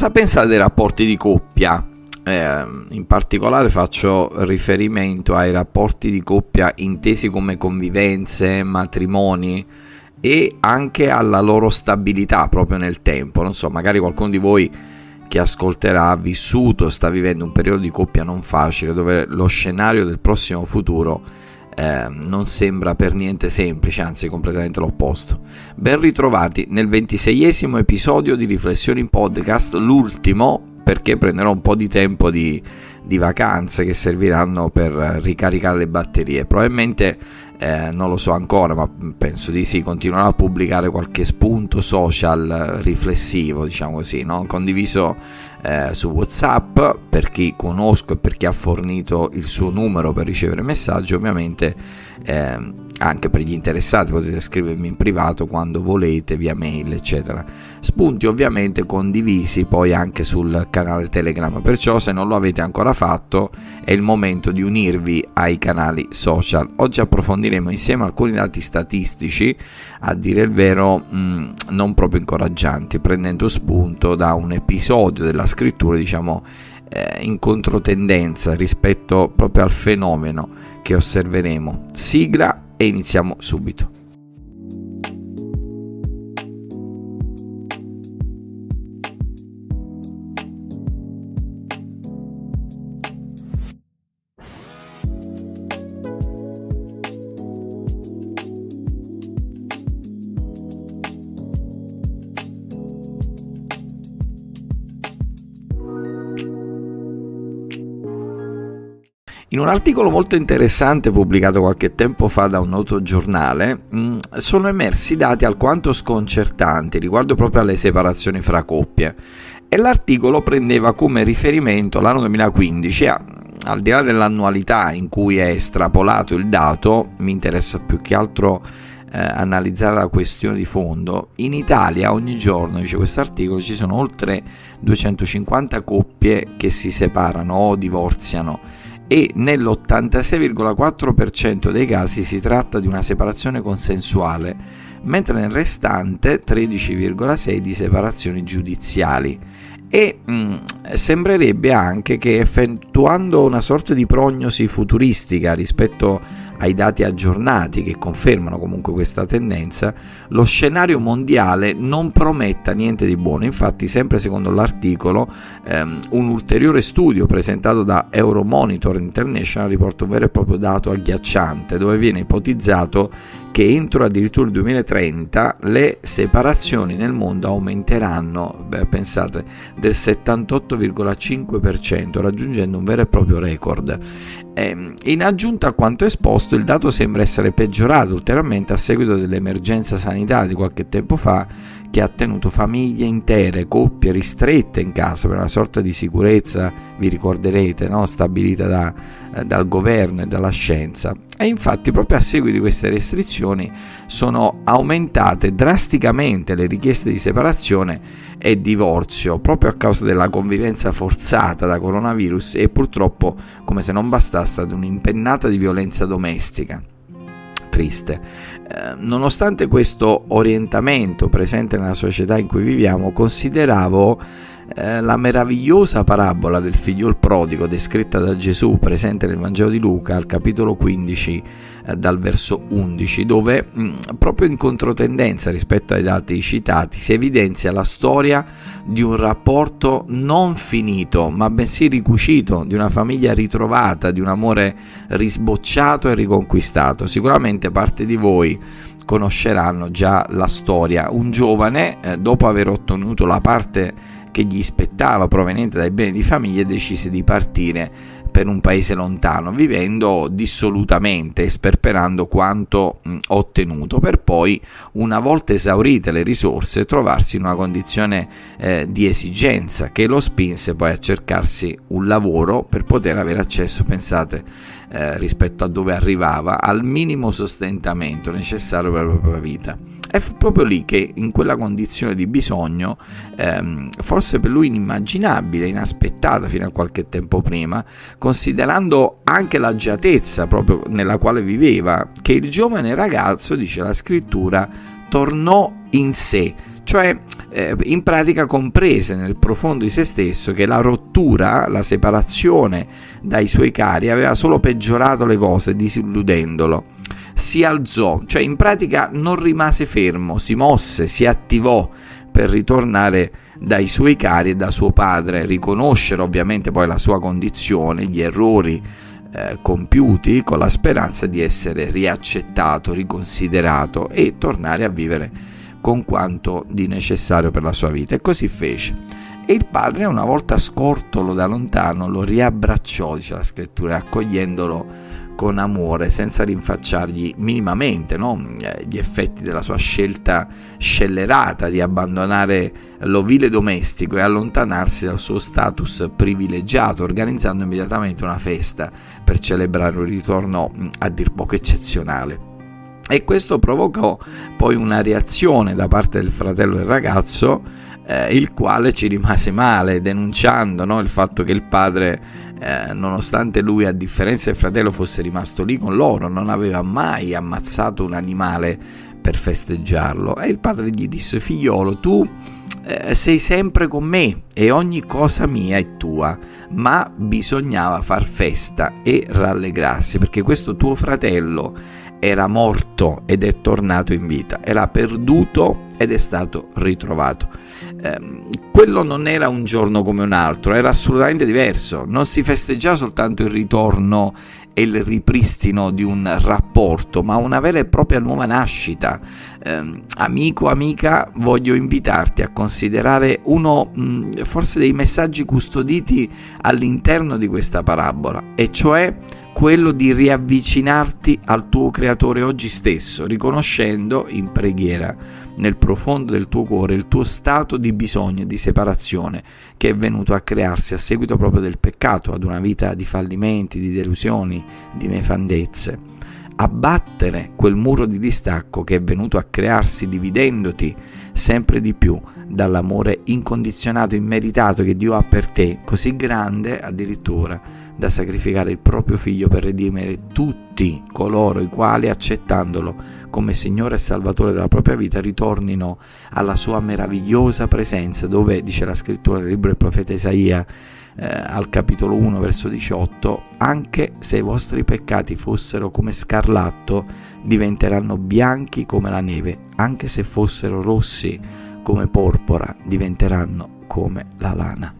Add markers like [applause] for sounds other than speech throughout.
Cosa pensate dei rapporti di coppia? Eh, in particolare faccio riferimento ai rapporti di coppia intesi come convivenze, matrimoni e anche alla loro stabilità proprio nel tempo. Non so, magari qualcuno di voi che ascolterà ha vissuto, sta vivendo un periodo di coppia non facile dove lo scenario del prossimo futuro eh, non sembra per niente semplice, anzi completamente l'opposto. Ben ritrovati nel ventiseiesimo episodio di Riflessioni in Podcast, l'ultimo perché prenderò un po' di tempo di, di vacanze che serviranno per ricaricare le batterie. Probabilmente eh, non lo so ancora, ma penso di sì, continuerò a pubblicare qualche spunto social riflessivo, diciamo così, no? condiviso eh, su WhatsApp per chi conosco e per chi ha fornito il suo numero per ricevere messaggi, ovviamente eh, anche per gli interessati potete scrivermi in privato quando volete via mail eccetera. Spunti ovviamente condivisi poi anche sul canale telegram. Perciò se non lo avete ancora fatto è il momento di unirvi ai canali social. Oggi approfondiremo insieme alcuni dati statistici a dire il vero mh, mm, non proprio incoraggianti prendendo spunto da un episodio della scrittura diciamo eh, in controtendenza rispetto proprio al fenomeno che osserveremo sigla e iniziamo subito. In un articolo molto interessante pubblicato qualche tempo fa da un noto giornale mm, sono emersi dati alquanto sconcertanti riguardo proprio alle separazioni fra coppie. E l'articolo prendeva come riferimento l'anno 2015 a, al di là dell'annualità in cui è estrapolato il dato, mi interessa più che altro eh, analizzare la questione di fondo, in Italia ogni giorno, dice questo articolo, ci sono oltre 250 coppie che si separano o divorziano e nell'86,4% dei casi si tratta di una separazione consensuale, mentre nel restante 13,6% di separazioni giudiziali. E mh, mm, sembrerebbe anche che effettuando una sorta di prognosi futuristica rispetto ai dati aggiornati che confermano comunque questa tendenza, lo scenario mondiale non prometta niente di buono. Infatti, sempre secondo l'articolo, ehm, un ulteriore studio presentato da Euromonitor International riporta un vero e proprio dato agghiacciante, dove viene ipotizzato che entro addirittura il 2030 le separazioni nel mondo aumenteranno, beh, pensate, del 78,5%, raggiungendo un vero e proprio record. Ehm, in aggiunta a quanto esposto, il dato sembra essere peggiorato ulteriormente a seguito dell'emergenza sanitaria di qualche tempo fa che ha tenuto famiglie intere, coppie ristrette in casa per una sorta di sicurezza, vi ricorderete, no? stabilita da, eh, dal governo e dalla scienza. E infatti proprio a seguito di queste restrizioni sono aumentate drasticamente le richieste di separazione e divorzio proprio a causa della convivenza forzata da coronavirus e purtroppo, come se non bastasse, ad un'impennata di violenza domestica triste. Eh, nonostante questo orientamento presente nella società in cui viviamo, consideravo eh, la meravigliosa parabola del figliol prodigo descritta da Gesù presente nel Vangelo di Luca al capitolo 15 eh, dal verso 11 dove mh, mm, proprio in controtendenza rispetto ai dati citati si evidenzia la storia di un rapporto non finito ma bensì ricucito di una famiglia ritrovata di un amore risbocciato e riconquistato. Sicuramente parte di voi conosceranno già la storia. Un giovane eh, dopo aver ottenuto la parte che gli spettava proveniente dai beni di famiglia decise di partire per un paese lontano, vivendo dissolutamente e sperperando quanto mh, ottenuto, per poi, una volta esaurite le risorse, trovarsi in una condizione eh, di esigenza che lo spinse poi a cercarsi un lavoro per poter avere accesso, pensate, eh, rispetto a dove arrivava, al minimo sostentamento necessario per la propria vita. E fu proprio lì che, in quella condizione di bisogno, ehm, forse per lui inimmaginabile, inaspettata fino a qualche tempo prima, considerando anche l'agiatezza proprio nella quale viveva, che il giovane ragazzo, dice la scrittura, tornò in sé, cioè eh, in pratica comprese nel profondo di se stesso che la rottura, la separazione dai suoi cari aveva solo peggiorato le cose disilludendolo. Si alzò, cioè in pratica non rimase fermo, si mosse, si attivò per ritornare dai suoi cari e da suo padre, riconoscere ovviamente poi la sua condizione, gli errori eh, compiuti con la speranza di essere riaccettato, riconsiderato e tornare a vivere con quanto di necessario per la sua vita. E così fece. E il padre, una volta scortolo da lontano, lo riabbracciò, dice la scrittura, accogliendolo con amore, senza rinfacciargli minimamente no? Eh, gli effetti della sua scelta scellerata di abbandonare l'ovile domestico e allontanarsi dal suo status privilegiato, organizzando immediatamente una festa per celebrare un ritorno a dir poco eccezionale. E questo provocò poi una reazione da parte del fratello del ragazzo, eh, il quale ci rimase male, denunciando no, il fatto che il padre, eh, nonostante lui, a differenza del fratello, fosse rimasto lì con loro, non aveva mai ammazzato un animale per festeggiarlo. E il padre gli disse: Figliolo, tu eh, sei sempre con me e ogni cosa mia è tua, ma bisognava far festa e rallegrarsi perché questo tuo fratello era morto ed è tornato in vita, era perduto ed è stato ritrovato. Eh, quello non era un giorno come un altro, era assolutamente diverso, non si festeggiava soltanto il ritorno e il ripristino di un rapporto, ma una vera e propria nuova nascita. Eh, amico, amica, voglio invitarti a considerare uno mh, mm, forse dei messaggi custoditi all'interno di questa parabola, e cioè quello di riavvicinarti al tuo creatore oggi stesso, riconoscendo in preghiera nel profondo del tuo cuore il tuo stato di bisogno, di separazione che è venuto a crearsi a seguito proprio del peccato, ad una vita di fallimenti, di delusioni, di nefandezze. Abbattere quel muro di distacco che è venuto a crearsi dividendoti sempre di più dall'amore incondizionato, immeritato che Dio ha per te, così grande addirittura da sacrificare il proprio figlio per redimere tutti coloro i quali, accettandolo come Signore e Salvatore della propria vita, ritornino alla sua meravigliosa presenza, dove dice la scrittura nel libro del profeta Isaia, eh, al capitolo 1, verso 18, anche se i vostri peccati fossero come scarlatto, diventeranno bianchi come la neve, anche se fossero rossi come porpora, diventeranno come la lana.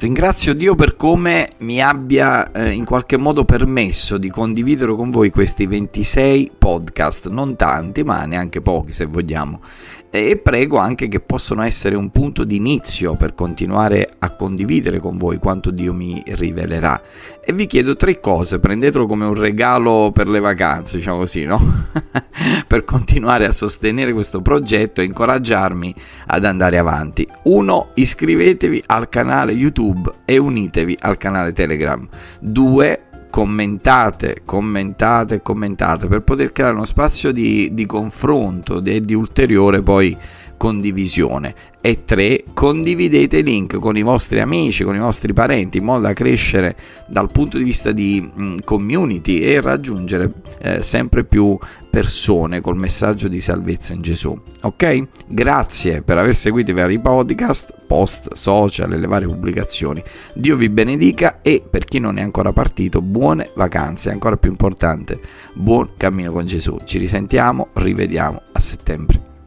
Ringrazio Dio per come mi abbia eh, in qualche modo permesso di condividere con voi questi 26 podcast, non tanti, ma neanche pochi se vogliamo, e prego anche che possano essere un punto di inizio per continuare a condividere con voi quanto Dio mi rivelerà. E vi chiedo tre cose, prendetelo come un regalo per le vacanze, diciamo così, no? [laughs] per continuare a sostenere questo progetto e incoraggiarmi ad andare avanti. Uno, iscrivetevi al canale YouTube e unitevi al canale Telegram. Due, commentate, commentate, commentate per poter creare uno spazio di, di confronto e di ulteriore poi condivisione. E 3. Condividete i link con i vostri amici, con i vostri parenti, in modo da crescere dal punto di vista di mh, community e raggiungere eh, sempre più persone col messaggio di salvezza in Gesù. Ok? Grazie per aver seguito i vari podcast, post, social e le varie pubblicazioni. Dio vi benedica e per chi non è ancora partito, buone vacanze, ancora più importante, buon cammino con Gesù. Ci risentiamo, rivediamo a settembre.